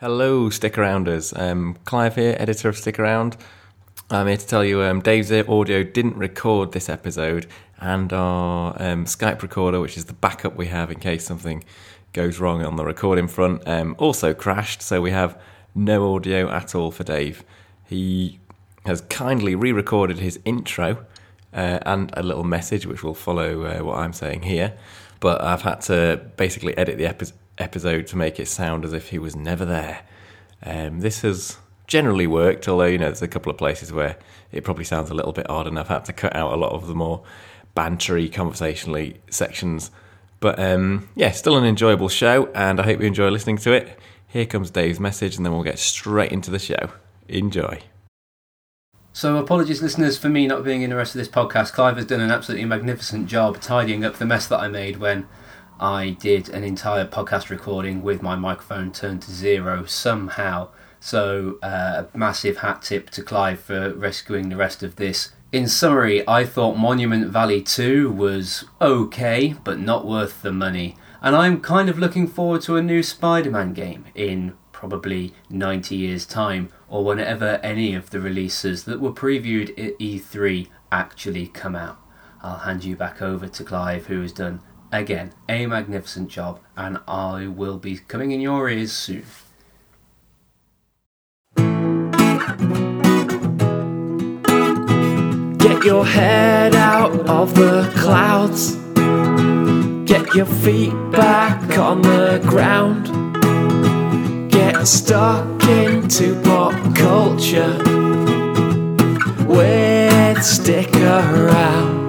Hello, Stick Arounders. Um, Clive here, editor of Stick Around. I'm here to tell you um, Dave's audio didn't record this episode, and our um, Skype recorder, which is the backup we have in case something goes wrong on the recording front, um, also crashed. So we have no audio at all for Dave. He has kindly re recorded his intro uh, and a little message, which will follow uh, what I'm saying here. But I've had to basically edit the epi- episode to make it sound as if he was never there. Um, this has generally worked, although, you know, there's a couple of places where it probably sounds a little bit odd, and I've had to cut out a lot of the more bantery, conversationally sections. But um, yeah, still an enjoyable show, and I hope you enjoy listening to it. Here comes Dave's message, and then we'll get straight into the show. Enjoy. So, apologies, listeners, for me not being in the rest of this podcast. Clive has done an absolutely magnificent job tidying up the mess that I made when I did an entire podcast recording with my microphone turned to zero somehow. So, uh, a massive hat tip to Clive for rescuing the rest of this. In summary, I thought Monument Valley 2 was okay, but not worth the money. And I'm kind of looking forward to a new Spider Man game in probably 90 years' time, or whenever any of the releases that were previewed at E3 actually come out. I'll hand you back over to Clive, who has done, again, a magnificent job, and I will be coming in your ears soon. Get your head out of the clouds. Get your feet back on the ground. Get stuck into pop culture. With Stick Around.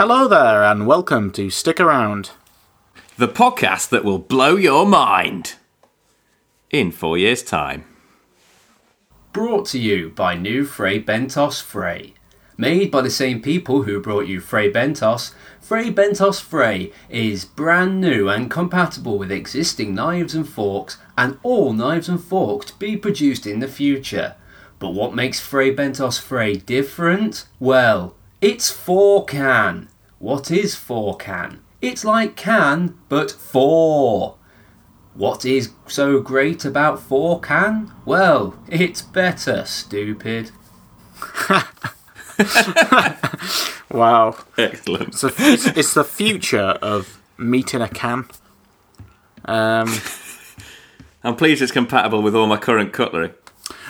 Hello there, and welcome to Stick Around. The podcast that will blow your mind in four years' time. Brought to you by New Fray Bentos Frey. Made by the same people who brought you Fray Bentos, Fray Bentos Frey is brand new and compatible with existing knives and forks and all knives and forks to be produced in the future. But what makes Fray Bentos Frey different? Well, it's 4 can. What is 4 can? It's like can, but 4. What is so great about 4 can? Well, it's better, stupid. Wow. Excellent. It's, a, it's, it's the future of meat in a can. Um, I'm pleased it's compatible with all my current cutlery.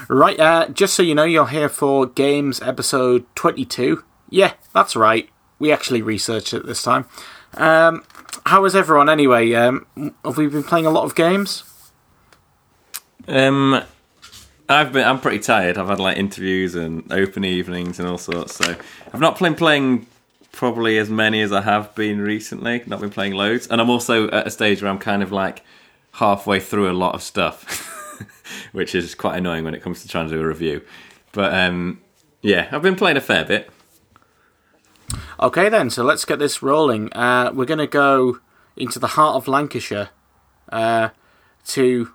right, uh, just so you know, you're here for Games episode 22. Yeah, that's right. We actually researched it this time. Um, how is everyone anyway? Um, have we been playing a lot of games? Um, I've been. I'm pretty tired. I've had like interviews and open evenings and all sorts. So I've not been playing probably as many as I have been recently. Not been playing loads, and I'm also at a stage where I'm kind of like halfway through a lot of stuff, which is quite annoying when it comes to trying to do a review. But um, yeah, I've been playing a fair bit. Okay, then, so let's get this rolling. Uh, we're going to go into the heart of Lancashire uh, to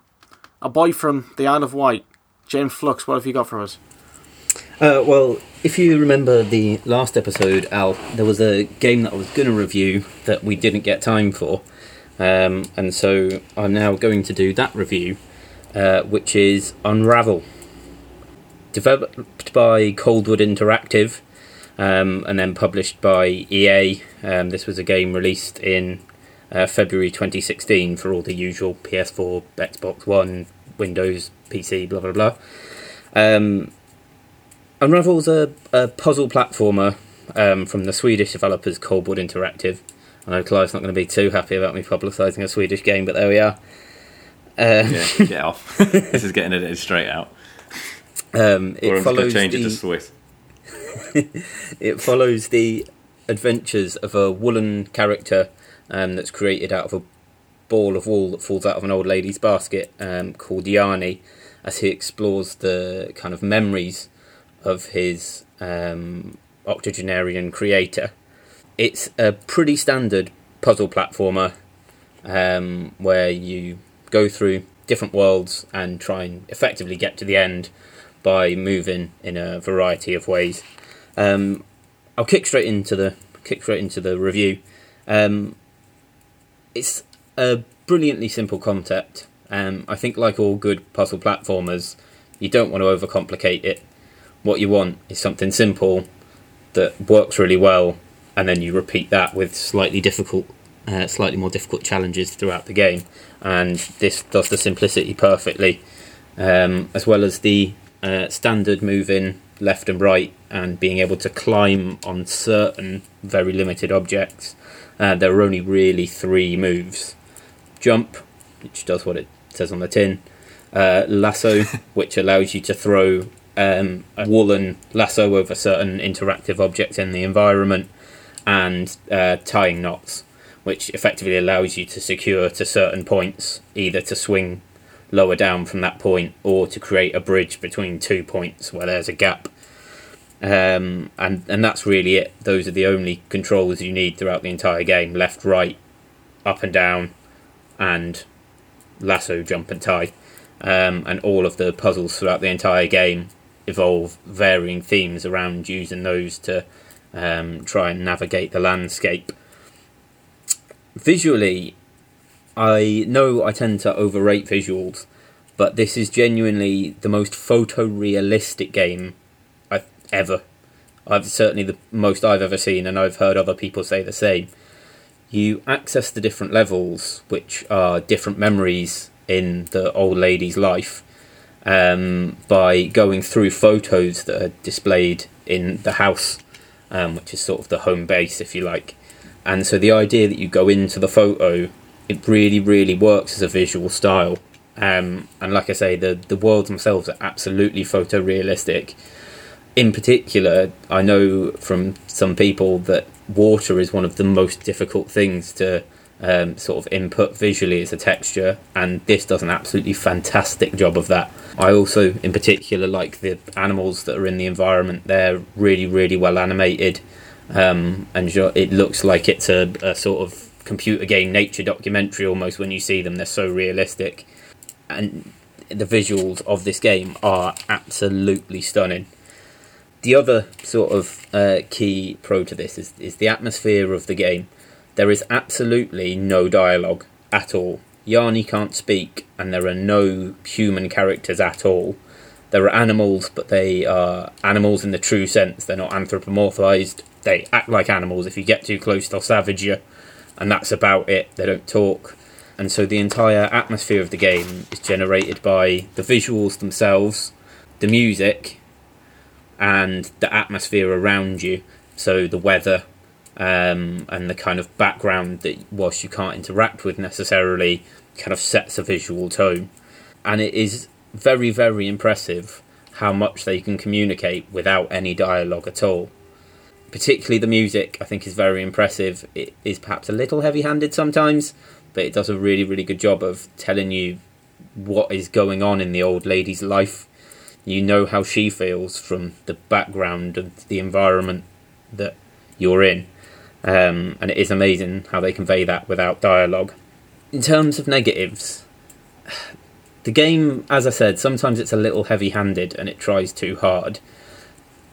a boy from the Isle of Wight. James Flux, what have you got for us? Uh, well, if you remember the last episode, Al, there was a game that I was going to review that we didn't get time for. Um, and so I'm now going to do that review, uh, which is Unravel. Developed by Coldwood Interactive um, and then published by EA. Um, this was a game released in uh, February 2016 for all the usual PS4, Xbox One, Windows, PC, blah blah blah. Um, Unravel's a, a puzzle platformer um, from the Swedish developers Coldwood Interactive. I know Clive's not going to be too happy about me publicising a Swedish game, but there we are. Uh, Yeah, get off. this is getting edited straight out. um, Or it I'm just going follows to change it the to Swiss. it follows the adventures of a woolen character um, that's created out of a ball of wool that falls out of an old lady's basket um, called Yarny as he explores the kind of memories of his um, octogenarian creator. It's a pretty standard puzzle platformer um, where you go through different worlds and try and effectively get to the end by moving in a variety of ways. Um, I'll kick straight into the kick straight into the review. Um, it's a brilliantly simple concept. Um, I think, like all good puzzle platformers, you don't want to overcomplicate it. What you want is something simple that works really well, and then you repeat that with slightly difficult, uh, slightly more difficult challenges throughout the game. And this does the simplicity perfectly, um, as well as the uh, standard moving left and right, and being able to climb on certain very limited objects. Uh, there are only really three moves: jump, which does what it says on the tin, uh, lasso, which allows you to throw um, a woolen lasso over certain interactive objects in the environment, and uh, tying knots, which effectively allows you to secure to certain points, either to swing lower down from that point or to create a bridge between two points where there's a gap. Um, and and that's really it. Those are the only controls you need throughout the entire game: left, right, up and down, and lasso, jump, and tie. Um, and all of the puzzles throughout the entire game evolve varying themes around using those to um, try and navigate the landscape. Visually, I know I tend to overrate visuals, but this is genuinely the most photorealistic game ever. I've certainly the most I've ever seen, and I've heard other people say the same. You access the different levels, which are different memories in the old lady's life, um, by going through photos that are displayed in the house, um, which is sort of the home base, if you like. And so the idea that you go into the photo, it really, really works as a visual style. Um, and like I say, the the worlds themselves are absolutely photorealistic. In particular, I know from some people that water is one of the most difficult things to um, sort of input visually as a texture, and this does an absolutely fantastic job of that. I also, in particular, like the animals that are in the environment. They're really, really well animated, um, and it looks like it's a, a sort of computer game nature documentary almost when you see them. They're so realistic, and the visuals of this game are absolutely stunning. The other sort of uh, key pro to this is, is the atmosphere of the game. There is absolutely no dialogue at all. Yarny can't speak, and there are no human characters at all. There are animals, but they are animals in the true sense. They're not anthropomorphized. They act like animals. If you get too close, they'll savage you, and that's about it. They don't talk. And so the entire atmosphere of the game is generated by the visuals themselves, the music, and the atmosphere around you. So the weather um, and the kind of background that, whilst you can't interact with necessarily, kind of sets a visual tone. And it is very, very impressive how much they can communicate without any dialogue at all. Particularly the music, I think, is very impressive. It is perhaps a little heavy handed sometimes, but it does a really, really good job of telling you what is going on in the old lady's life. You know how she feels from the background of the environment that you're in. Um, and it is amazing how they convey that without dialogue. In terms of negatives, the game, as I said, sometimes it's a little heavy handed and it tries too hard.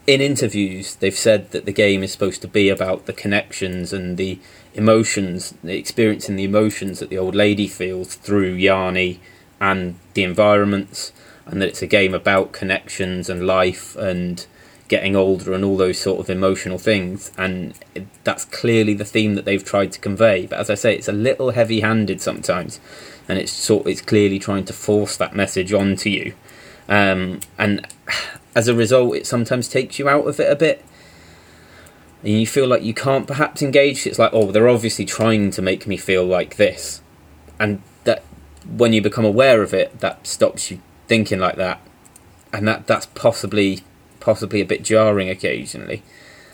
In interviews, they've said that the game is supposed to be about the connections and the emotions, the experiencing the emotions that the old lady feels through Yarny and the environments, and that it's a game about connections and life and getting older and all those sort of emotional things. And that's clearly the theme that they've tried to convey. But as I say, it's a little heavy-handed sometimes, and it's sort it's clearly trying to force that message onto you. Um, and as a result, it sometimes takes you out of it a bit. And you feel like you can't perhaps engage. It's like, oh, they're obviously trying to make me feel like this. And that when you become aware of it, that stops you thinking like that. And that that's possibly possibly a bit jarring occasionally.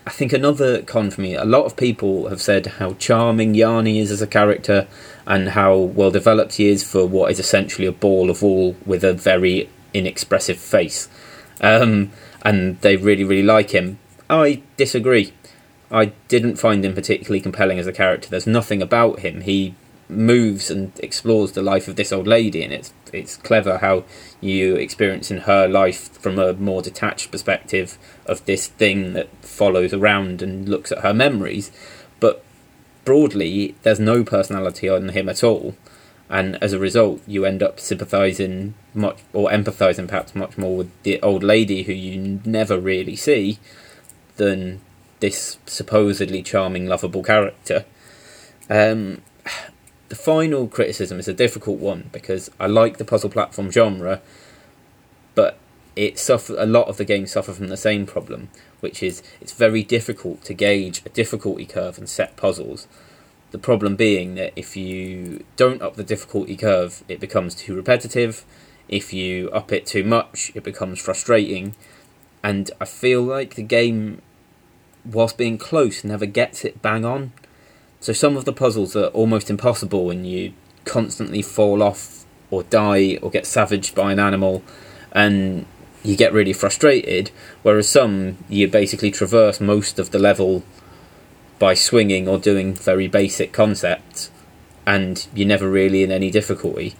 I think another con for me, a lot of people have said how charming Yarny is as a character and how well developed he is for what is essentially a ball of wool with a very inexpressive face. Um, and they really, really like him. I disagree. I didn't find him particularly compelling as a character. There's nothing about him. He moves and explores the life of this old lady, and it's it's clever how you experience in her life from a more detached perspective of this thing that follows around and looks at her memories. But broadly, there's no personality on him at all, and as a result, you end up sympathising much or empathising perhaps much more with the old lady who you never really see than this supposedly charming, lovable character. Um, the final criticism is a difficult one because I like the puzzle platform genre, but it suffer a lot of the games suffer from the same problem, which is it's very difficult to gauge a difficulty curve and set puzzles. The problem being that if you don't up the difficulty curve, it becomes too repetitive. If you up it too much, it becomes frustrating. And I feel like the game, whilst being close, never gets it bang on. So some of the puzzles are almost impossible and you constantly fall off or die or get savaged by an animal and you get really frustrated. Whereas some, you basically traverse most of the level by swinging or doing very basic concepts and you're never really in any difficulty.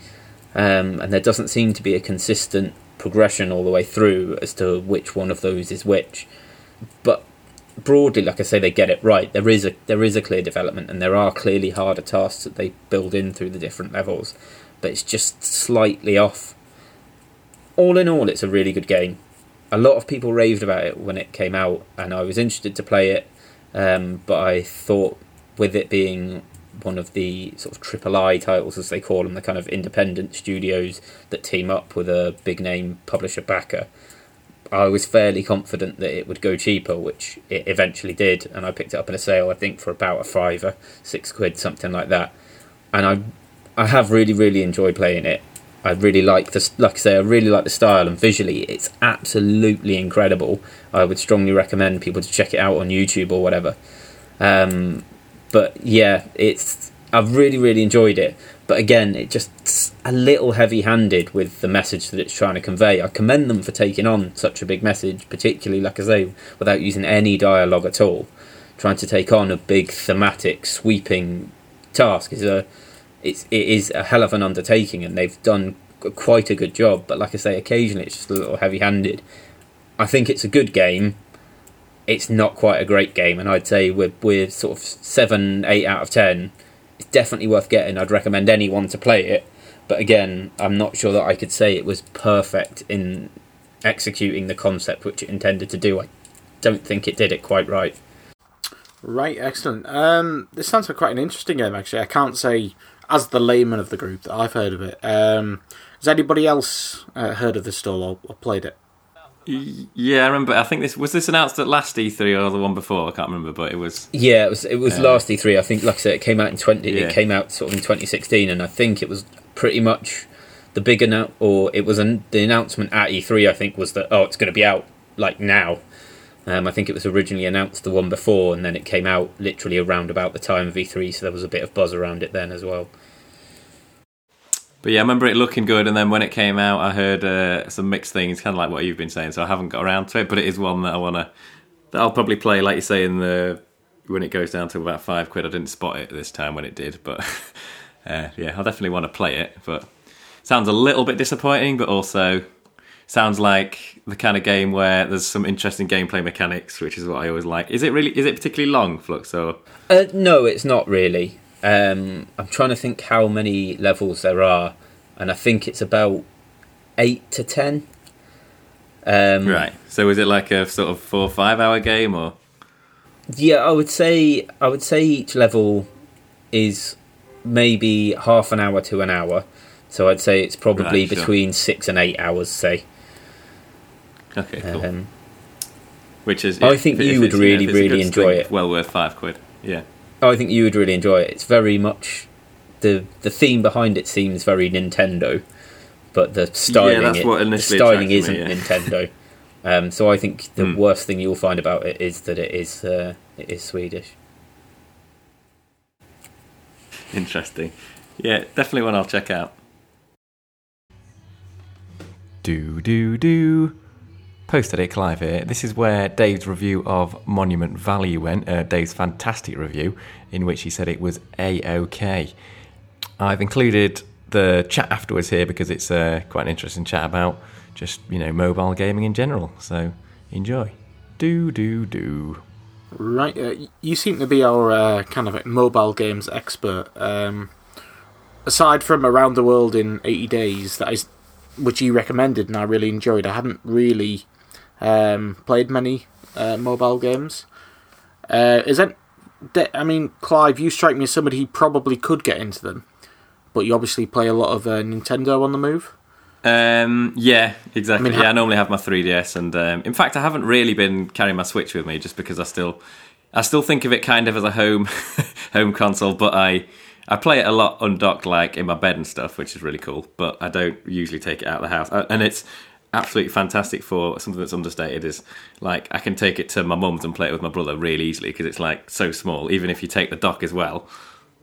Um, and there doesn't seem to be a consistent progression all the way through as to which one of those is which. But broadly, like I say, they get it right. There is a there is a clear development, and there are clearly harder tasks that they build in through the different levels, but it's just slightly off. All in all, it's a really good game. A lot of people raved about it when it came out, and I was interested to play it, um, but I thought with it being one of the sort of triple I titles, as they call them, the kind of independent studios that team up with a big name publisher backer. I was fairly confident that it would go cheaper, which it eventually did, and I picked it up in a sale, I think, for about a fiver, six quid, something like that. And I, I have really, really enjoyed playing it. I really like the, like I say, I really like the style, and visually, it's absolutely incredible. I would strongly recommend people to check it out on YouTube or whatever. Um, but yeah, it's I've really, really enjoyed it. But again, it just a little heavy-handed with the message that it's trying to convey. I commend them for taking on such a big message, particularly, like I say, without using any dialogue at all. Trying to take on a big thematic, sweeping task is a it's it is a hell of an undertaking, and they've done quite a good job. But like I say, occasionally it's just a little heavy-handed. I think it's a good game. It's not quite a great game, and I'd say we're we're sort of seven, eight out of ten definitely worth getting. I'd recommend anyone to play it. But again, I'm not sure that I could say it was perfect in executing the concept which it intended to do. I don't think it did it quite right. Right, excellent. Um, this sounds like quite an interesting game, actually. I can't say, as the layman of the group, that I've heard of it. Um, has anybody else uh, heard of this stall or, or played it? Yeah, I remember. I think this was this announced at last E3 or the one before. I can't remember, but it was. Yeah, it was. It was Uh, last E3. I think, like I said, it came out in twenty. Yeah. It came out sort of in 2016, and I think it was pretty much the big announce, or it was an, the announcement at E3. I think was that oh, it's going to be out like now. Um, I think it was originally announced the one before, and then it came out literally around about the time of E3. So there was a bit of buzz around it then as well. But yeah, I remember it looking good, and then when it came out, I heard uh, some mixed things, kind of like what you've been saying. So I haven't got around to it, but it is one that I wanna. That I'll probably play, like you say, in the when it goes down to about five quid. I didn't spot it this time when it did, but uh, yeah, I'll definitely want to play it. But sounds a little bit disappointing, but also sounds like the kind of game where there's some interesting gameplay mechanics, which is what I always like. Is it really? Is it particularly long, Flux? Or Uh, no, it's not really. Um, I'm trying to think how many levels there are, and I think it's about eight to ten. Um, right? So is it like a sort of four or five hour game, or Yeah, I would say I would say each level is maybe half an hour to an hour. So I'd say it's probably Right, sure. between six and eight hours. Say. okay, cool. Um, Which is, I think if you would really, really enjoy thing, it. Well worth five quid. Yeah. I think you would really enjoy it. It's very much the the theme behind it seems very Nintendo, but the styling that's it- what the styling isn't me, yeah. Nintendo. Um, so I think the Hmm. worst thing you'll find about it is that it is uh, it is Swedish. Interesting. Yeah, definitely one I'll check out. Do, do, do. Post edit Clive here. This is where Dave's review of Monument Valley went, uh, Dave's fantastic review, in which he said it was A OK. I've included the chat afterwards here because it's uh, quite an interesting chat about just, you know, mobile gaming in general. So enjoy. Do, do, do. Right, uh, you seem to be our uh, kind of mobile games expert. Um, aside from Around the World in 80 Days, that is, which you recommended and I really enjoyed, I haven't really um, played many uh, mobile games. Uh, is that? I mean, Clive, you strike me as somebody who probably could get into them, but you obviously play a lot of uh, Nintendo on the move. Um, yeah, exactly. I mean, yeah, I normally have my 3DS, and um, in fact, I haven't really been carrying my Switch with me just because I still, I still think of it kind of as a home, home console. But I, I play it a lot undocked, like in my bed and stuff, which is really cool. But I don't usually take it out of the house, Uh, and it's absolutely fantastic for something that's understated. Is like I can take it to my mum's and play it with my brother really easily because it's like so small. Even if you take the dock as well,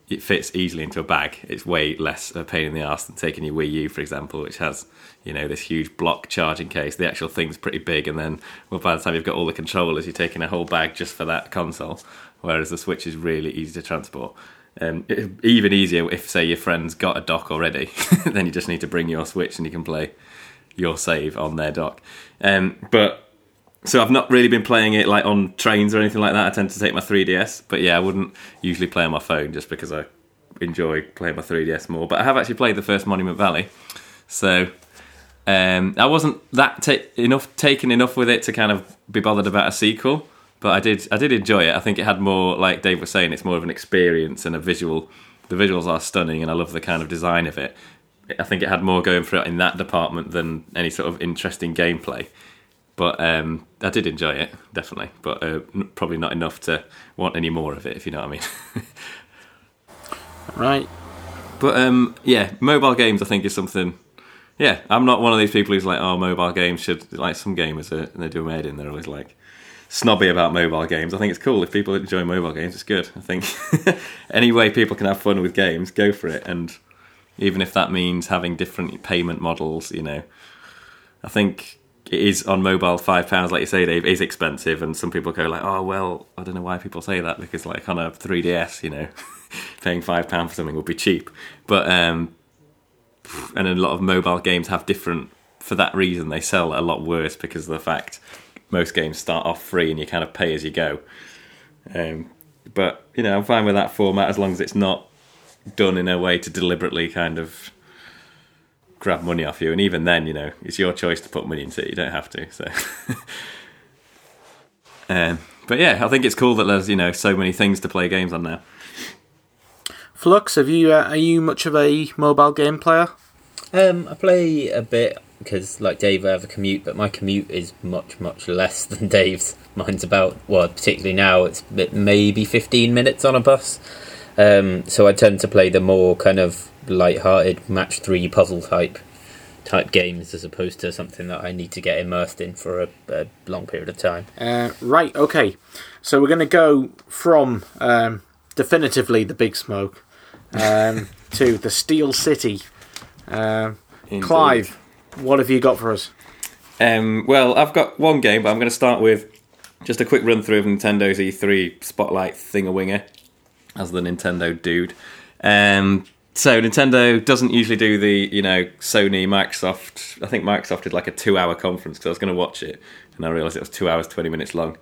it fits easily into a bag. It's way less a pain in the ass than taking your Wii U, for example, which has you know this huge block charging case. The actual thing's pretty big, and then well, by the time you've got all the controllers, you're taking a whole bag just for that console. Whereas the Switch is really easy to transport. Um, even easier if, say, your friend's got a dock already, then you just need to bring your Switch and you can play your save on their dock. Um, but so I've not really been playing it like on trains or anything like that. I tend to take my 3DS, but yeah, I wouldn't usually play on my phone just because I enjoy playing my 3DS more. But I have actually played the first Monument Valley, so um, I wasn't that ta- enough taken enough with it to kind of be bothered about a sequel. But I did I did enjoy it. I think it had more, like Dave was saying, it's more of an experience and a visual. The visuals are stunning, and I love the kind of design of it. I think it had more going for it in that department than any sort of interesting gameplay. But um, I did enjoy it, definitely. But uh, n- probably not enough to want any more of it, if you know what I mean. Right. but um, yeah, mobile games, I think, is something. Yeah, I'm not one of these people who's like, oh, mobile games should. Like some gamers, are, and they do made in, they're always like snobby about mobile games. I think it's cool. If people enjoy mobile games, it's good. I think any way people can have fun with games, go for it. And even if that means having different payment models, you know, I think it is on mobile five pounds, like you say, Dave, is expensive, and some people go like, "Oh well, I don't know why people say that because like on a 3ds, you know, paying five pound for something would be cheap." But um, and a lot of mobile games have different. For that reason, they sell a lot worse because of the fact most games start off free and you kind of pay as you go. Um, but you know, I'm fine with that format as long as it's not done in a way to deliberately kind of grab money off you. And even then, you know, it's your choice to put money into it. You don't have to. So, um, but yeah, I think it's cool that there's you know so many things to play games on now. Flux, have you uh, are you much of a mobile game player? Um, I play a bit because, like Dave, I have a commute, but my commute is much, much less than Dave's. Mine's about, well, particularly now, it's maybe 15 minutes on a bus. Um, so I tend to play the more kind of light-hearted match three puzzle type type games as opposed to something that I need to get immersed in for a, a long period of time. Uh, right. Okay. So we're going to go from um, definitively the Big Smoke um, to the Steel City. Um, Clive, what have you got for us? Um, well, I've got one game, but I'm going to start with just a quick run through of Nintendo's E3 Spotlight Thingawinger, as the Nintendo dude. Um, so Nintendo doesn't usually do the you know Sony Microsoft. I think Microsoft did like a two-hour conference because I was going to watch it, and I realised it was two hours twenty minutes long.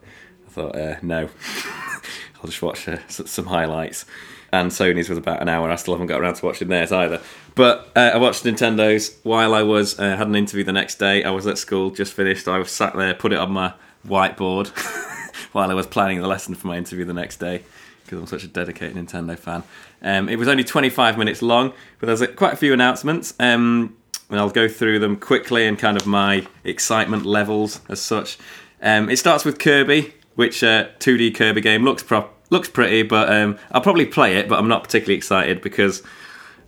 I thought, uh, no, I'll just watch uh, some highlights. And Sony's was about an hour. I still haven't got around to watching theirs either. But uh, I watched Nintendo's while I was uh, had an interview the next day. I was at school, just finished. I was sat there, put it on my whiteboard while I was planning the lesson for my interview the next day because I'm such a dedicated Nintendo fan. Um, it was only 25 minutes long, but there's uh, quite a few announcements. Um, and I'll go through them quickly and kind of my excitement levels as such. Um, it starts with Kirby, which uh, 2D Kirby game looks prop looks pretty, but um, I'll probably play it, but I'm not particularly excited because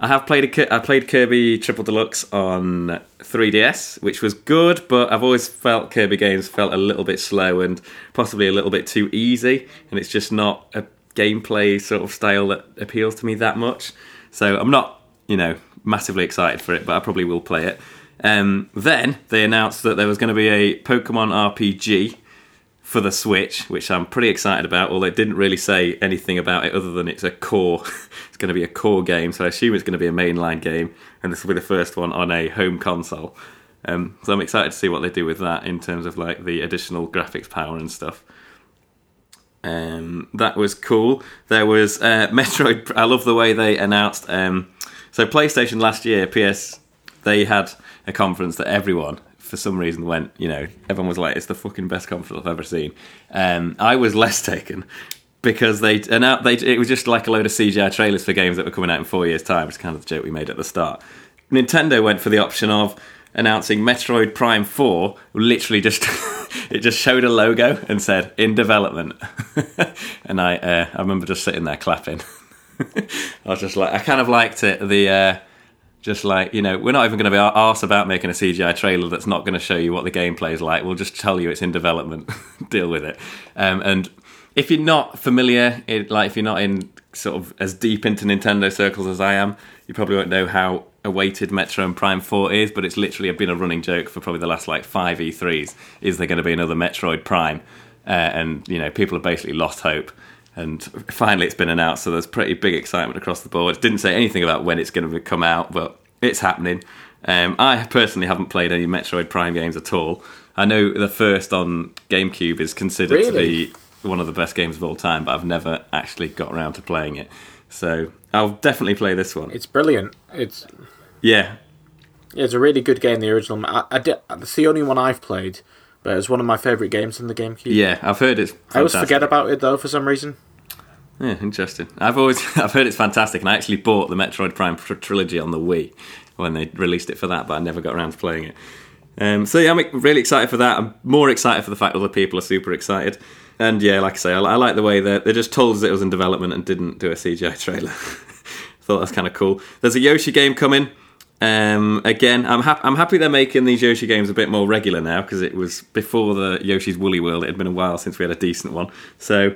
I have played a, I played Kirby Triple Deluxe on 3DS, which was good, but I've always felt Kirby games felt a little bit slow and possibly a little bit too easy, and it's just not a gameplay sort of style that appeals to me that much. So I'm not, you know, massively excited for it, but I probably will play it. Um, then they announced that there was going to be a Pokemon RPG for the Switch, which I'm pretty excited about. Although it didn't really say anything about it other than it's a core. it's going to be a core game, so I assume it's going to be a mainline game, and this will be the first one on a home console. Um, so I'm excited to see what they do with that in terms of like the additional graphics power and stuff. Um, that was cool. There was uh, Metroid. I love the way they announced um, So PlayStation last year, PS, they had a conference that everyone, for some reason, went. You know, everyone was like, "It's the fucking best conference I've ever seen." Um, I was less taken because they and they it was just like a load of CGI trailers for games that were coming out in four years' time. It's kind of the joke we made at the start. Nintendo went for the option of announcing Metroid Prime Four. Literally, just it just showed a logo and said "in development," and I uh, I remember just sitting there clapping. I was just like, I kind of liked it. The uh, just like you know, we're not even going to be arse about making a CGI trailer that's not going to show you what the gameplay is like. We'll just tell you it's in development. Deal with it. Um, and if you're not familiar, it, like if you're not in sort of as deep into Nintendo circles as I am, you probably won't know how awaited Metroid Prime 4 is, but it's literally been a running joke for probably the last like five E3s. Is there going to be another Metroid Prime? Uh, and you know, people have basically lost hope. And finally, it's been announced, so there's pretty big excitement across the board. It didn't say anything about when it's going to come out, but it's happening. Um, I personally haven't played any Metroid Prime games at all. I know the first on GameCube is considered to be one of the best games of all time, but I've never actually got around to playing it. So I'll definitely play this one. It's brilliant. It's Yeah, it's a really good game. The original. I, I did, it's the only one I've played, but it's one of my favourite games in the GameCube. yeah, I've heard it's. I always forget about it though for some reason. Yeah, interesting. I've always I've heard it's fantastic, and I actually bought the Metroid Prime tr- trilogy on the Wii when they released it for that, but I never got around to playing it. Um, so yeah, I'm really excited for that. I'm more excited for the fact other people are super excited. And yeah, like I say, I, I like the way that they just told us it was in development and didn't do a CGI trailer. Thought that's kind of cool. There's a Yoshi game coming. Um, again, I'm hap- I'm happy they're making these Yoshi games a bit more regular now because it was before the Yoshi's Woolly World. It had been a while since we had a decent one. So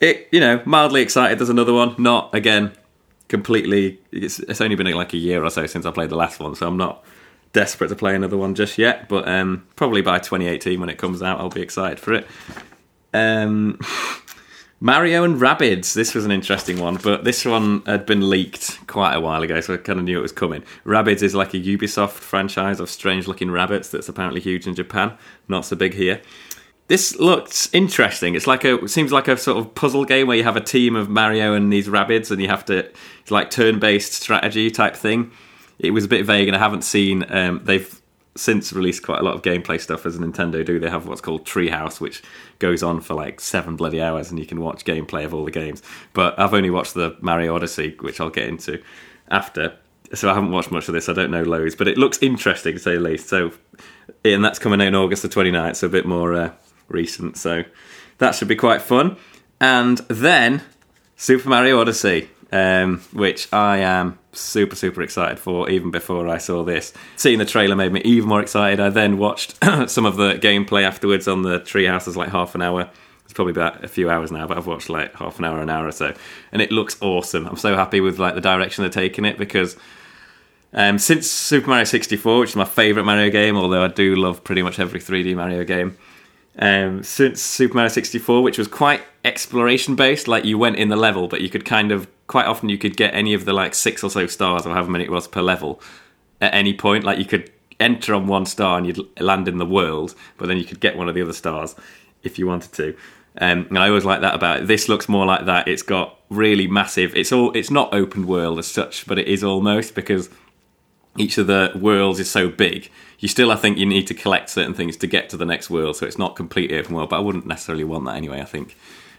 it you know mildly excited there's another one not again completely it's, it's only been like a year or so since i played the last one so i'm not desperate to play another one just yet but um, probably by 2018 when it comes out i'll be excited for it um, mario and rabbids this was an interesting one but this one had been leaked quite a while ago so i kind of knew it was coming rabbids is like a ubisoft franchise of strange looking rabbits that's apparently huge in japan not so big here this looks interesting. It's like a it seems like a sort of puzzle game where you have a team of Mario and these rabbits, and you have to it's like turn-based strategy type thing. It was a bit vague, and I haven't seen. Um, they've since released quite a lot of gameplay stuff as Nintendo do. They have what's called Treehouse, which goes on for like seven bloody hours, and you can watch gameplay of all the games. But I've only watched the Mario Odyssey, which I'll get into after. So I haven't watched much of this. I don't know loads, but it looks interesting to say the least. So, and that's coming out in August the 29th, so a bit more uh, recent. So that should be quite fun. And then Super Mario Odyssey, um, which I am super super excited for. Even before I saw this, seeing the trailer made me even more excited. I then watched some of the gameplay afterwards on the Treehouse. Like half an hour. It's probably about a few hours now, but I've watched like half an hour, an hour or so, and it looks awesome. I'm so happy with like the direction they're taking it because um, since Super Mario 64, which is my favourite Mario game, although I do love pretty much every 3D Mario game, um, since Super Mario 64, which was quite exploration based, like you went in the level, but you could kind of quite often you could get any of the like six or so stars or however many it was per level at any point. Like you could enter on one star and you'd land in the world, but then you could get one of the other stars if you wanted to. Um, and I always like that about it. This looks more like that. It's got really massive. It's all. It's not open world as such, but it is almost because each of the worlds is so big. You still, I think, you need to collect certain things to get to the next world. So it's not completely open world, but I wouldn't necessarily want that anyway. I think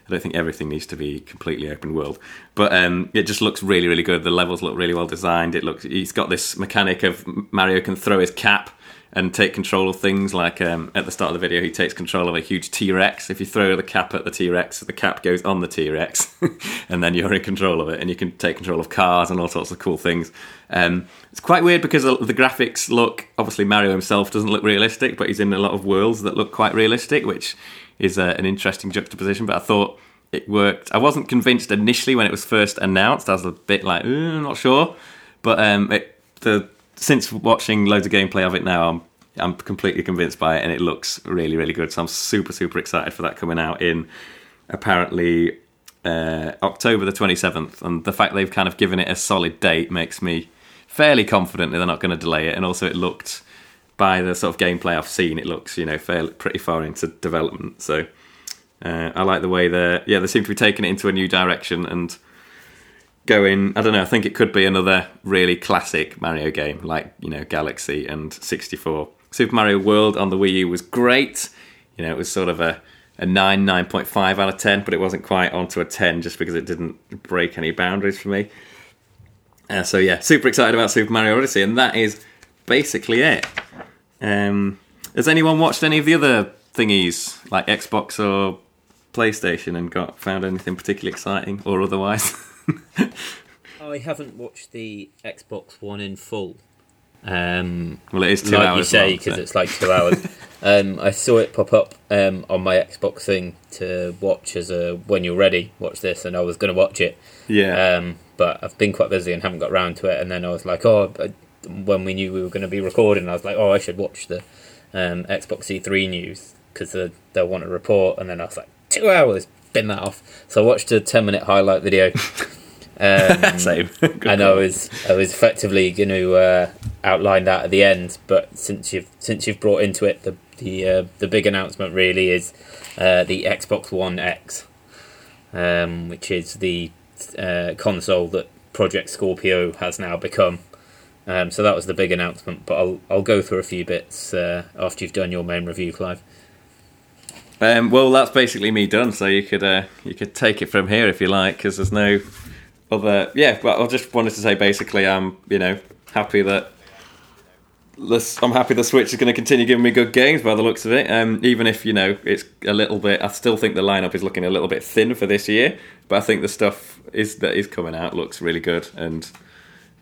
I don't think everything needs to be completely open world, but um, it just looks really, really good. The levels look really well designed. It looks. He's got this mechanic of Mario can throw his cap and take control of things. Like um, at the start of the video, he takes control of a huge T Rex. If you throw the cap at the T Rex, the cap goes on the T Rex, and then you're in control of it, and you can take control of cars and all sorts of cool things. Um, it's quite weird because the the graphics look. Obviously, Mario himself doesn't look realistic, but he's in a lot of worlds that look quite realistic, which is an interesting juxtaposition. But I thought it worked. I wasn't convinced initially when it was first announced. I was a bit like, "Uh, not sure, but um, it, the since watching loads of gameplay of it now, I'm I'm completely convinced by it, and it looks really really good. So I'm super super excited for that coming out in apparently uh, October the 27th, and the fact they've kind of given it a solid date makes me fairly confident that they're not going to delay it. And also, it looked by the sort of gameplay I've seen, it looks you know fairly pretty far into development. So uh, I like the way they yeah they seem to be taking it into a new direction and going. I don't know. I think it could be another really classic Mario game, like you know Galaxy and 64. Super Mario World on the Wii U was great. You know, it was sort of a a nine, nine point five out of ten, but it wasn't quite onto a ten just because it didn't break any boundaries for me. Uh, so yeah, super excited about Super Mario Odyssey, and that is basically it. Um, has anyone watched any of the other thingies like Xbox or PlayStation and got found anything particularly exciting or otherwise? I haven't watched the Xbox One in full. Um, well, it is two like hours. you say, because so- it's like two hours. um, I saw it pop up um, on my Xbox thing to watch as a when you're ready, watch this, and I was going to watch it. yeah. Um, but I've been quite busy and haven't got around to it. And then I was like, oh, I- when we knew we were going to be recording, I was like, oh, I should watch the um, Xbox E3 news because they'll want a report. And then I was like, two hours, bin that off. So I watched a 10 minute highlight video. Um, Same. Good and I was I was effectively going to uh, outline that at the end, but since you've since you've brought into it, the the uh, the big announcement really is uh, the Xbox One X, um, which is the uh, console that Project Scorpio has now become. Um, so that was the big announcement, but I'll I'll go through a few bits uh, after you've done your main review, Clive. Um, well, that's basically me done. So you could uh, you could take it from here if you like, because there's no other. Yeah, but I just wanted to say basically, I'm you know happy that this, I'm happy the Switch is going to continue giving me good games by the looks of it. Um, even if you know it's a little bit, I still think the lineup is looking a little bit thin for this year. But I think the stuff is that is coming out looks really good, and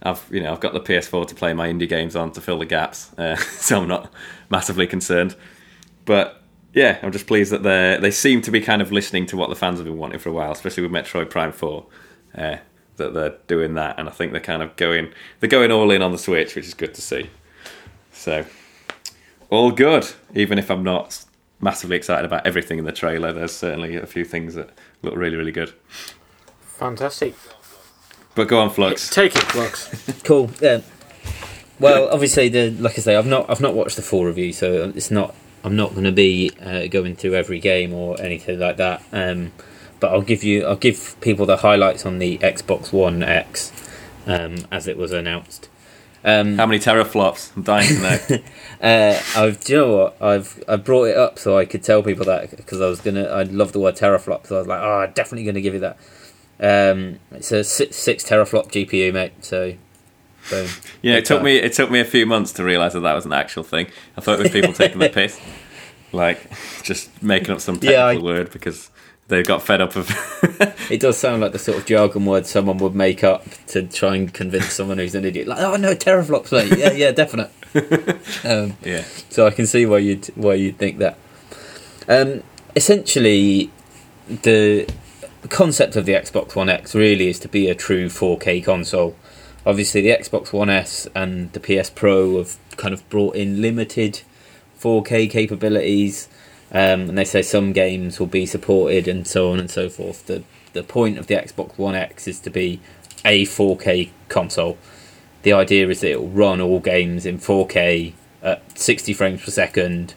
I've you know I've got the PS4 to play my indie games on to fill the gaps, uh, so I'm not massively concerned. But yeah, I'm just pleased that they they seem to be kind of listening to what the fans have been wanting for a while, especially with Metroid Prime Four. Uh, that they're doing that, and I think they're kind of going they're going all in on the Switch, which is good to see. So all good, even if I'm not massively excited about everything in the trailer. There's certainly a few things that look really really good. Fantastic. But go on, Flux. Take it, Flux. Cool. Yeah. Well, obviously, the like I say, I've not I've not watched the full review, so it's not I'm not going to be uh, going through every game or anything like that. Um, but I'll give you I'll give people the highlights on the Xbox One X um, as it was announced. Um, How many teraflops? I'm dying to know. uh, I've do you know what I've I brought it up so I could tell people that because I was gonna I love the word teraflop, so I was like, oh, I'm definitely gonna give you that. Um, it's a six, six teraflop GPU, mate. So, boom. Yeah, Big it took time. me it took me a few months to realise that that was an actual thing. I thought it was people taking the piss, like just making up some technical Yeah, I- word because they got fed up of. It does sound like the sort of jargon word someone would make up to try and convince someone who's an idiot. Like, oh no, teraflops, mate. Yeah, yeah, definite. um, yeah, so I can see why you'd why you'd think that. Um, essentially, the concept of the Xbox One X really is to be a true 4K console. Obviously, the Xbox One S and the PS Pro have kind of brought in limited 4K capabilities, um, and they say some games will be supported and so on and so forth. The the point of the Xbox One X is to be a 4K console. The idea is that it will run all games in 4K at 60 frames per second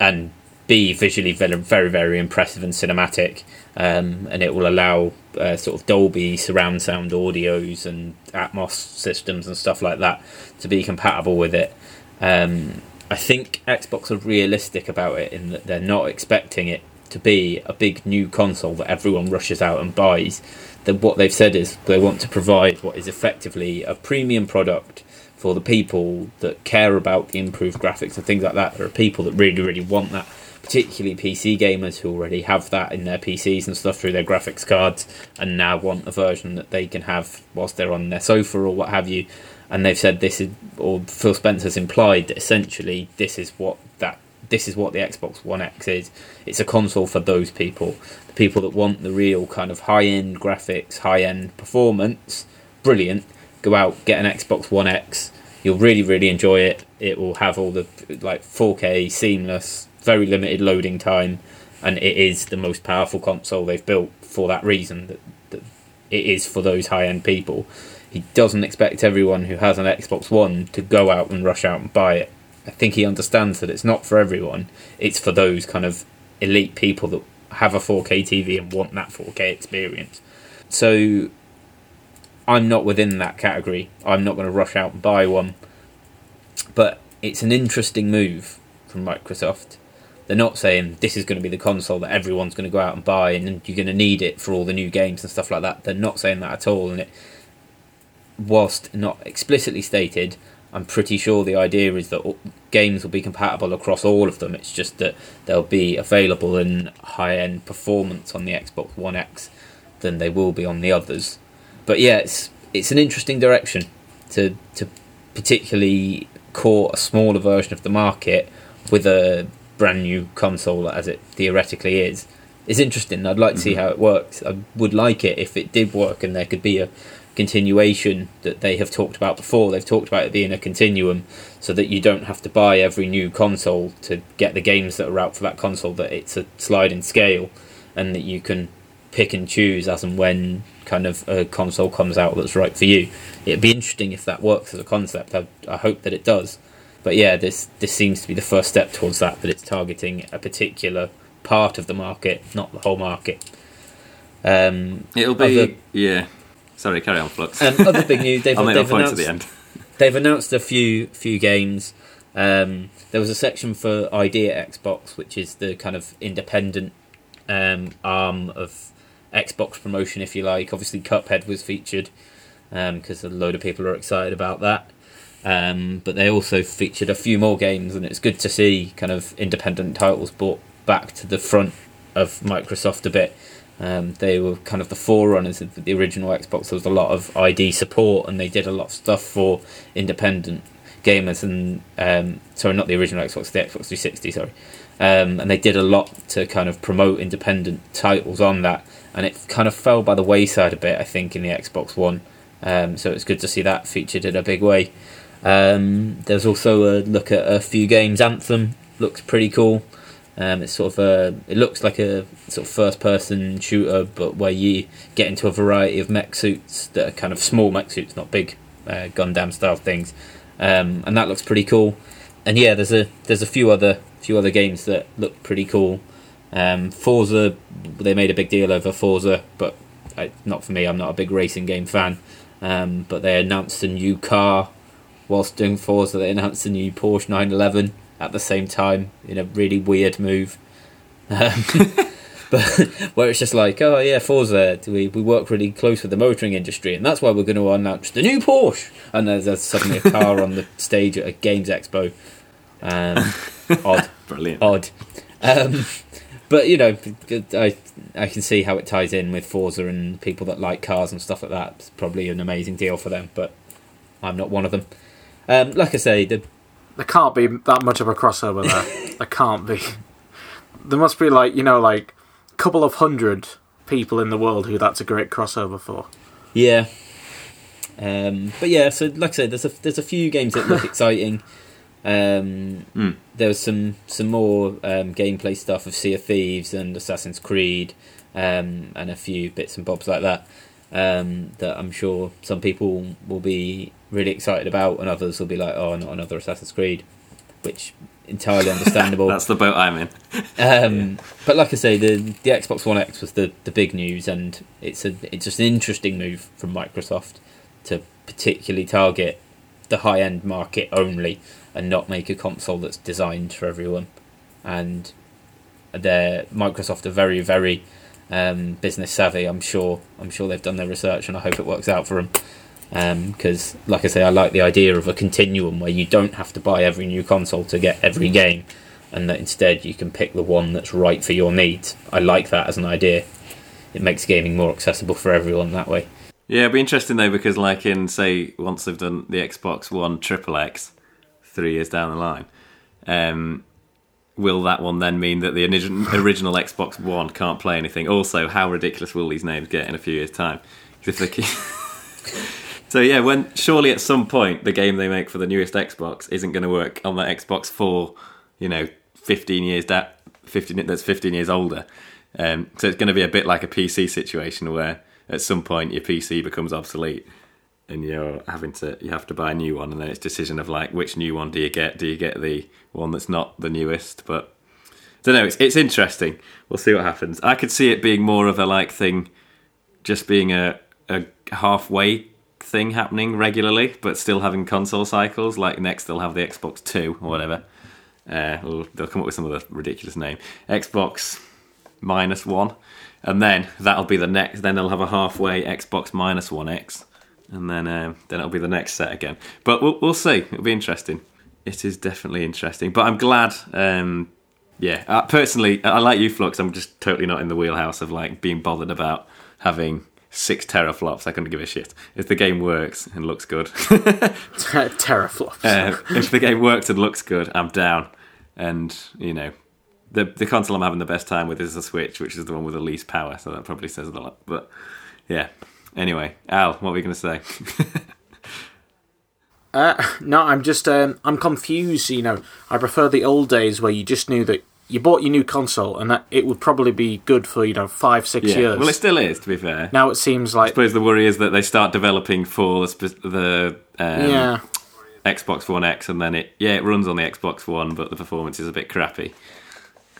and be visually very, very, very impressive and cinematic. Um, and it will allow uh, sort of Dolby surround sound audios and Atmos systems and stuff like that to be compatible with it. Um, I think Xbox are realistic about it in that they're not expecting it to be a big new console that everyone rushes out and buys. That what they've said is they want to provide what is effectively a premium product for the people that care about the improved graphics and things like that. There are people that really, really want that, particularly PC gamers who already have that in their PCs and stuff through their graphics cards and now want a version that they can have whilst they're on their sofa or what have you. And they've said this is, or Phil Spencer's implied that essentially this is what that this is what the Xbox One X is. It's a console for those people, the people that want the real kind of high end graphics, high end performance. Brilliant. Go out, get an Xbox One X. You'll really, really enjoy it. It will have all the like 4K, seamless, very limited loading time, and it is the most powerful console they've built for that reason. That, that it is for those high end people. He doesn't expect everyone who has an Xbox One to go out and rush out and buy it. I think he understands that it's not for everyone. It's for those kind of elite people that have a 4K TV and want that 4K experience. So I'm not within that category. I'm not going to rush out and buy one. But it's an interesting move from Microsoft. They're not saying this is going to be the console that everyone's going to go out and buy and you're going to need it for all the new games and stuff like that. They're not saying that at all. And it, whilst not explicitly stated, I'm pretty sure the idea is that games will be compatible across all of them. It's just that they'll be available in high end performance on the Xbox One X than they will be on the others. But yeah, it's it's an interesting direction to to particularly court a smaller version of the market with a brand new console as it theoretically is. It's interesting. I'd like to see mm-hmm. how it works. I would like it if it did work and there could be a continuation that they have talked about before. They've talked about it being a continuum so that you don't have to buy every new console to get the games that are out for that console, that it's a sliding scale and that you can pick and choose as and when kind of a console comes out that's right for you. It'd be interesting if that works as a concept. I, I hope that it does. But yeah, this this seems to be the first step towards that. That it's targeting a particular part of the market, not the whole market. Um, It'll be Other- yeah. Sorry, carry on, Flux. and other big news, they've, I'll make they've point announced at the end. they've announced a few few games. Um, there was a section for ID@Xbox, which is the kind of independent um, arm of Xbox promotion, if you like. Obviously, Cuphead was featured because a load of people are excited about that. Um, but they also featured a few more games, and it's good to see kind of independent titles brought back to the front of Microsoft a bit. Um, they were kind of the forerunners of the original Xbox. There was a lot of ID support, and they did a lot of stuff for independent gamers. And um, sorry, not the original Xbox, the Xbox 360. Sorry, um, and they did a lot to kind of promote independent titles on that. And it kind of fell by the wayside a bit, I think, in the Xbox One. Um, so it's good to see that featured in a big way. Um, there's also a look at a few games. Anthem looks pretty cool. Um, it's sort of a, it looks like a sort of first-person shooter, but where you get into a variety of mech suits that are kind of small mech suits, not big uh, Gundam style things, um, and that looks pretty cool. And yeah, there's a there's a few other few other games that look pretty cool. Um, Forza, they made a big deal over Forza, but I, not for me. I'm not a big racing game fan. Um, but they announced a new car whilst doing Forza. They announced a new Porsche 911 at the same time in a really weird move. Um, but where it's just like, oh yeah, Forza, we we work really close with the motoring industry, and that's why we're going to announce the new Porsche. And there's, there's suddenly a car on the stage at a games expo. Um, odd Brilliant. odd. Um, but you know, I I can see how it ties in with Forza and people that like cars and stuff like that. It's probably an amazing deal for them, but I'm not one of them. Um, like I say, the There can't be that much of a crossover there. there can't be. There must be like you know like a couple of hundred people in the world who that's a great crossover for. yeah, um, but yeah. So like I said, there's a there's a few games that look exciting. Um, Mm. There was some some more um, gameplay stuff of Sea of Thieves and Assassin's Creed, um, and a few bits and bobs like that. Um, that I'm sure some people will be really excited about, and others will be like, "Oh, not another Assassin's Creed," which entirely understandable. That's the boat I'm in. Um, But like I say, the the Xbox One X was the, the big news, and it's a it's just an interesting move from Microsoft to particularly target the high end market only, and not make a console that's designed for everyone. And they're Microsoft are very very um, business savvy. I'm sure I'm sure they've done their research, and I hope it works out for them. Because, like I say, I like the idea of a continuum where you don't have to buy every new console to get every game and that instead you can pick the one that's right for your needs. I like that as an idea. It makes gaming more accessible for everyone that way. Yeah, it'd be interesting though because, like, in say once they've done the Xbox One Triple X, three years down the line, um, will that one then mean that the original, Xbox One can't play anything? Also, how ridiculous will these names get in a few years' time? If they keep... so yeah, when surely at some point the game they make for the newest Xbox isn't going to work on that Xbox Four, you know, fifteen years that fifteen that's fifteen years older. Um, so it's going to be a bit like a PC situation where at some point your PC becomes obsolete and you're having to you have to buy a new one and then it's decision of like which new one do you get do you get the one that's not the newest but I don't know it's, it's interesting we'll see what happens I could see it being more of a like thing just being a, a halfway thing happening regularly, but still having console cycles. Like next, they'll have the Xbox Two or whatever. Uh, they'll come up with some other ridiculous name. Xbox minus one, and then that'll be the next. Then they'll have a halfway Xbox minus one X, and then um, then it'll be the next set again. But we'll we'll see. It'll be interesting. It is definitely interesting. But I'm glad. Um, yeah, uh, personally, I like you, Flux. I'm just totally not in the wheelhouse of like being bothered about having six teraflops. I couldn't give a shit if the game works and looks good. Teraflops. Uh, if the game works and looks good, I'm down. And you know, the the console I'm having the best time with is the Switch, which is the one with the least power. So that probably says a lot. But yeah. Anyway, Al, what were you going to say? Uh, no, I'm just um, I'm confused. You know, I prefer the old days where you just knew that you bought your new console and that it would probably be good for you know five six yeah. years. Well, it still is. To be fair. now it seems like I suppose the worry is that they start developing for the, the um, yeah. Xbox One X, and then it yeah it runs on the Xbox One, but the performance is a bit crappy.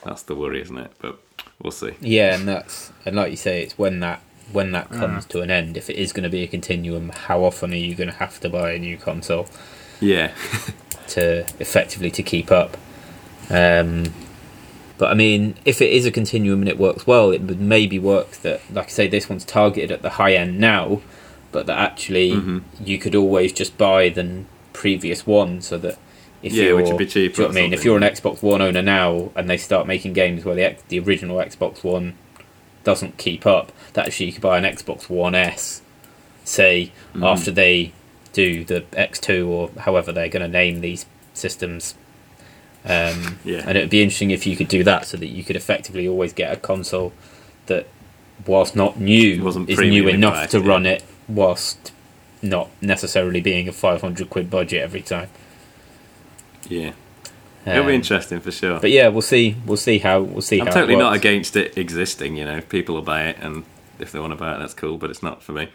That's the worry, isn't it? But we'll see. Yeah, and that's and like you say, it's when that when that comes to an end. If it is going to be a continuum, how often are you going to have to buy a new console Yeah, to effectively to keep up? Um, but I mean, if it is a continuum and it works well, it would maybe work that, like I say, this one's targeted at the high end now, but that actually Mm-hmm. you could always just buy the previous one, so that if Yeah, you're, which would be cheaper you know what I mean? If you're an Xbox One owner now and they start making games where the the original Xbox One doesn't keep up, that actually you could buy an Xbox One S, say Mm-hmm. after they do the X2 or however they're going to name these systems. Um, Yeah. And it would be interesting if you could do that so that you could effectively always get a console that, whilst not new, Wasn't is new enough to yeah. run it whilst not necessarily being a 500 quid budget every time. yeah. It'll be Um, interesting for sure. But yeah, we'll see. We'll see how we'll see I'm totally not against it existing. You know, people will buy it, and if they want to buy it, that's cool. But it's not for me.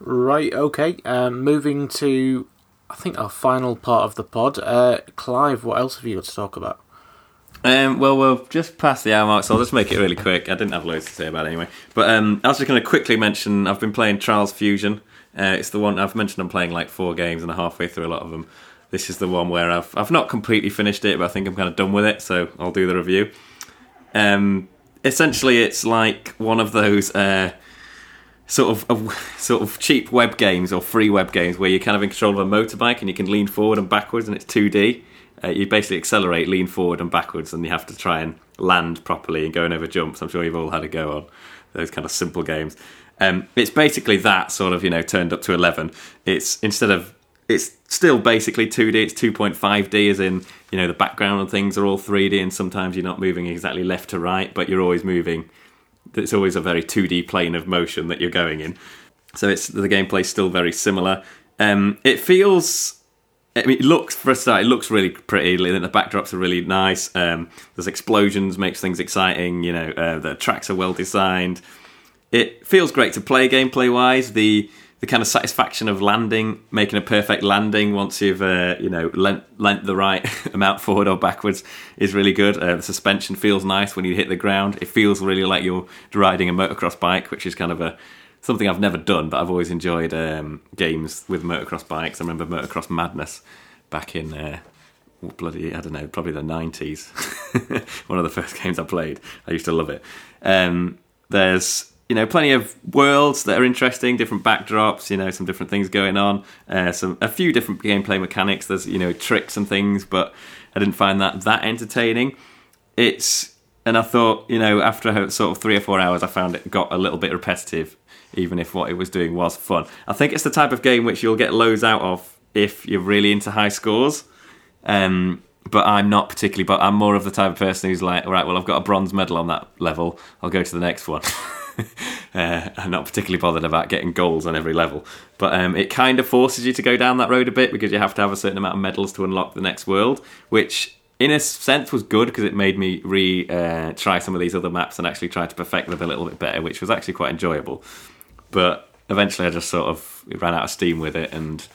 Right, okay. Um, moving to, I think, our final part of the pod. Uh, Clive, what else have you got to talk about? Um, well, we'll just pass the hour mark, so I'll just make it really quick. I didn't have loads to say about it anyway. But um, I was just going to quickly mention I've been playing Trials Fusion. Uh, it's the one I've mentioned I'm playing like four games and a halfway through a lot of them. This is the one where I've I've not completely finished it, but I think I'm kind of done with it, so I'll do the review. Um, essentially, it's like one of those uh, sort of uh, sort of cheap web games or free web games where you're kind of in control of a motorbike and you can lean forward and backwards, and it's 2D. Uh, you basically accelerate, lean forward and backwards, and you have to try and land properly and going over jumps. I'm sure you've all had a go on those kind of simple games. Um, it's basically that sort of you know turned up to 11. It's instead of it's still basically 2D. It's 2.5D, as in you know the background and things are all 3D, and sometimes you're not moving exactly left to right, but you're always moving. It's always a very 2D plane of motion that you're going in. So it's the gameplay's still very similar. Um, it feels. I mean, it looks for a start. It looks really pretty. The backdrops are really nice. Um, there's explosions, makes things exciting. You know, uh, the tracks are well designed. It feels great to play gameplay wise. The the kind of satisfaction of landing, making a perfect landing once you've uh, you know lent, lent the right amount forward or backwards is really good. Uh, the suspension feels nice when you hit the ground. It feels really like you're riding a motocross bike, which is kind of a something I've never done, but I've always enjoyed um, games with motocross bikes. I remember Motocross Madness back in uh, bloody I don't know, probably the nineties. One of the first games I played. I used to love it. Um, there's you know plenty of worlds that are interesting, different backdrops. You know some different things going on. Uh, some a few different gameplay mechanics. There's you know tricks and things, but I didn't find that that entertaining. It's and I thought you know after sort of three or four hours, I found it got a little bit repetitive. Even if what it was doing was fun, I think it's the type of game which you'll get loads out of if you're really into high scores. Um, but I'm not particularly. But I'm more of the type of person who's like, all right, well, I've got a bronze medal on that level. I'll go to the next one. uh, I'm not particularly bothered about getting goals on every level, but um, it kind of forces you to go down that road a bit because you have to have a certain amount of medals to unlock the next world, which in a sense was good because it made me re uh, try some of these other maps and actually try to perfect them a little bit better, which was actually quite enjoyable. But eventually, I just sort of ran out of steam with it and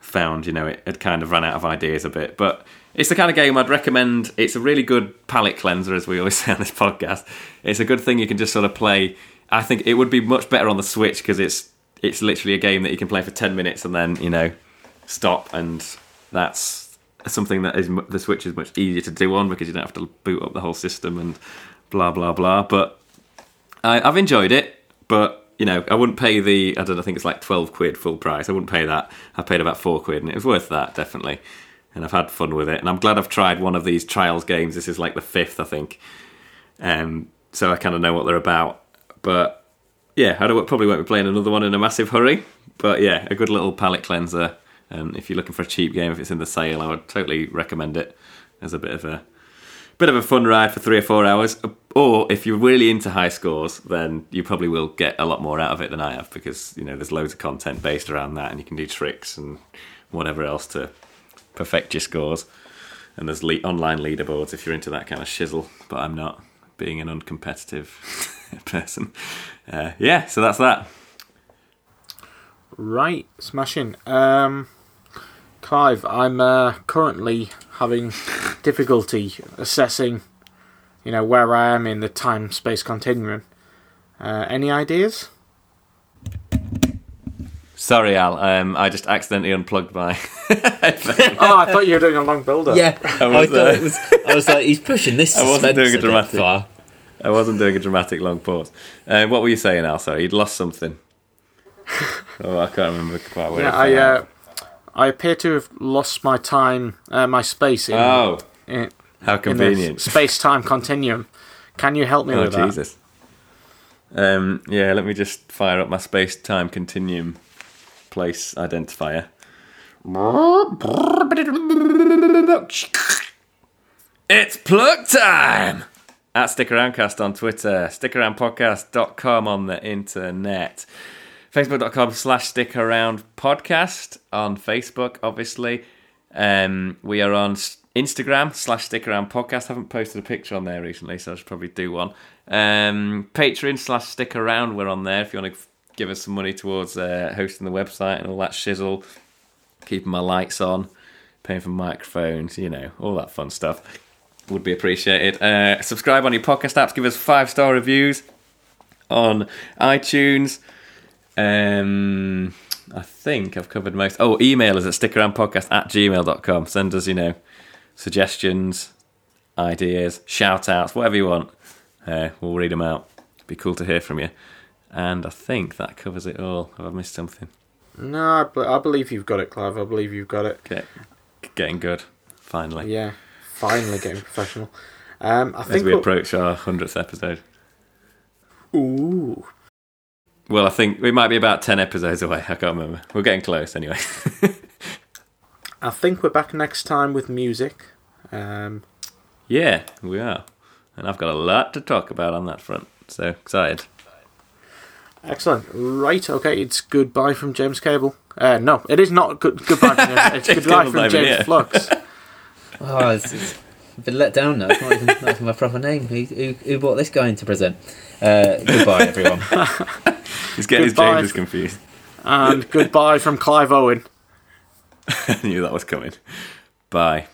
found, you know, it had kind of run out of ideas a bit. But it's the kind of game I'd recommend. It's a really good palate cleanser, as we always say on this podcast. It's a good thing you can just sort of play. I think it would be much better on the Switch because it's it's literally a game that you can play for ten minutes and then you know stop, and that's something that is the Switch is much easier to do on because you don't have to boot up the whole system and blah blah blah. But I, I've enjoyed it, but you know, I wouldn't pay the I don't know, I think it's like twelve quid full price. I wouldn't pay that. I paid about four quid, and it was worth that definitely. And I've had fun with it, and I'm glad I've tried one of these trials games. This is like the fifth, I think. Um, so I kind of know what they're about. But yeah, I probably won't be playing another one in a massive hurry. But yeah, a good little palate cleanser. And if you're looking for a cheap game, if it's in the sale, I would totally recommend it as a bit of a bit of a fun ride for three or four hours. Or if you're really into high scores, then you probably will get a lot more out of it than I have because you know there's loads of content based around that, and you can do tricks and whatever else to perfect your scores. And there's le- online leaderboards if you're into that kind of shizzle, but I'm not, being an uncompetitive person. Uh, yeah, so that's that. Right, smashing. Um, Clive, I'm uh, currently having difficulty assessing, you know, where I am in the time-space continuum. Uh, any ideas? Sorry, Al. Um, I just accidentally unplugged my. oh, I thought you were doing a long build-up. Yeah, I I, was, thought uh, it was. I was like, he's pushing this. I wasn't doing a bit dramatic- far. I wasn't doing a dramatic long pause. Uh, what were you saying, Al? Sorry, you'd lost something. oh, I can't remember quite where. Yeah, I uh. I appear to have lost my time, uh, my space in, Oh, in, how convenient. space-time continuum. Can you help me Oh, with that? Oh Jesus. Um, yeah, let me just fire up my space time continuum place identifier. It's plug time! At Stick Around Cast on Twitter, stickaroundpodcast.com on the internet, facebook.com slash stick around podcast on Facebook, obviously. Um, we are on Instagram slash stick around podcast. haven't posted a picture on there recently, so I should probably do one. Um, Patreon slash stick around, we're on there if you want to give us some money towards uh, hosting the website and all that shizzle, keeping my lights on, paying for microphones, you know, all that fun stuff. Would be appreciated. Uh, subscribe on your podcast apps, give us five star reviews on iTunes. Um, I think I've covered most. Oh, email us at stickaroundpodcast at gmail.com. Send us, you know, suggestions, ideas, shout outs, whatever you want. Uh, we'll read them out. It'd be cool to hear from you. And I think that covers it all. Have I missed something? No, I, be- I believe you've got it, Clive. I believe you've got it. Get, getting good, finally. Yeah, finally getting professional. Um, I As think we we'll- approach our 100th episode. Ooh, Well, I think we might be about 10 episodes away. I can't remember. We're getting close anyway. I think we're back next time with music. Um, yeah, we are. And I've got a lot to talk about on that front. So excited. excellent. Right. Okay. It's goodbye from James Cable. Uh, no, it is not good, goodbye. From James, it's goodbye from James. Flux. Oh, it's, it's I've been let down now. It's not even, not even my proper name. Who, who, who brought this guy into prison? Uh, goodbye, everyone. He's getting his Goodbye. James confused. and goodbye from Clive Owen. I knew that was coming. Bye.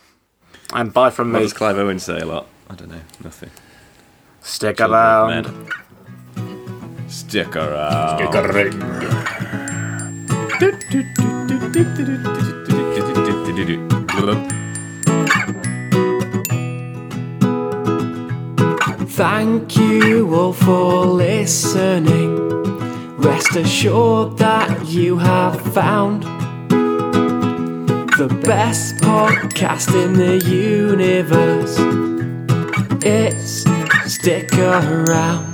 And bye from What me. does Clive Owen say a lot? I don't know. Nothing. Stick Children Stick around. Stick around. Thank you all for listening. Rest assured that you have found the best podcast in the universe. It's Stick Around.